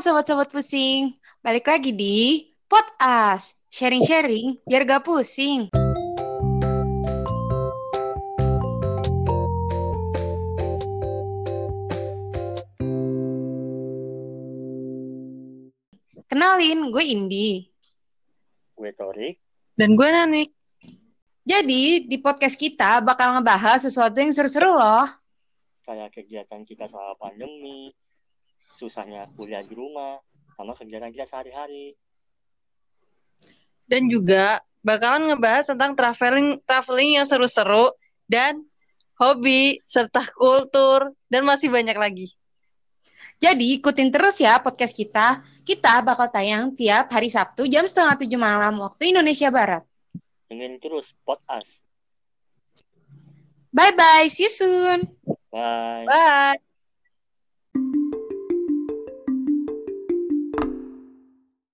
sobat-sobat pusing, balik lagi di Pot As, sharing-sharing biar gak pusing. Kenalin, gue Indi. Gue Torik. Dan gue Nanik. Jadi, di podcast kita bakal ngebahas sesuatu yang seru-seru loh. Kayak kegiatan kita soal pandemi, susahnya kuliah di rumah, sama kegiatan kita sehari-hari. Dan juga bakalan ngebahas tentang traveling traveling yang seru-seru dan hobi serta kultur dan masih banyak lagi. Jadi ikutin terus ya podcast kita. Kita bakal tayang tiap hari Sabtu jam setengah tujuh malam waktu Indonesia Barat. Dengerin terus Pot As. Bye-bye, see you soon. Bye. Bye.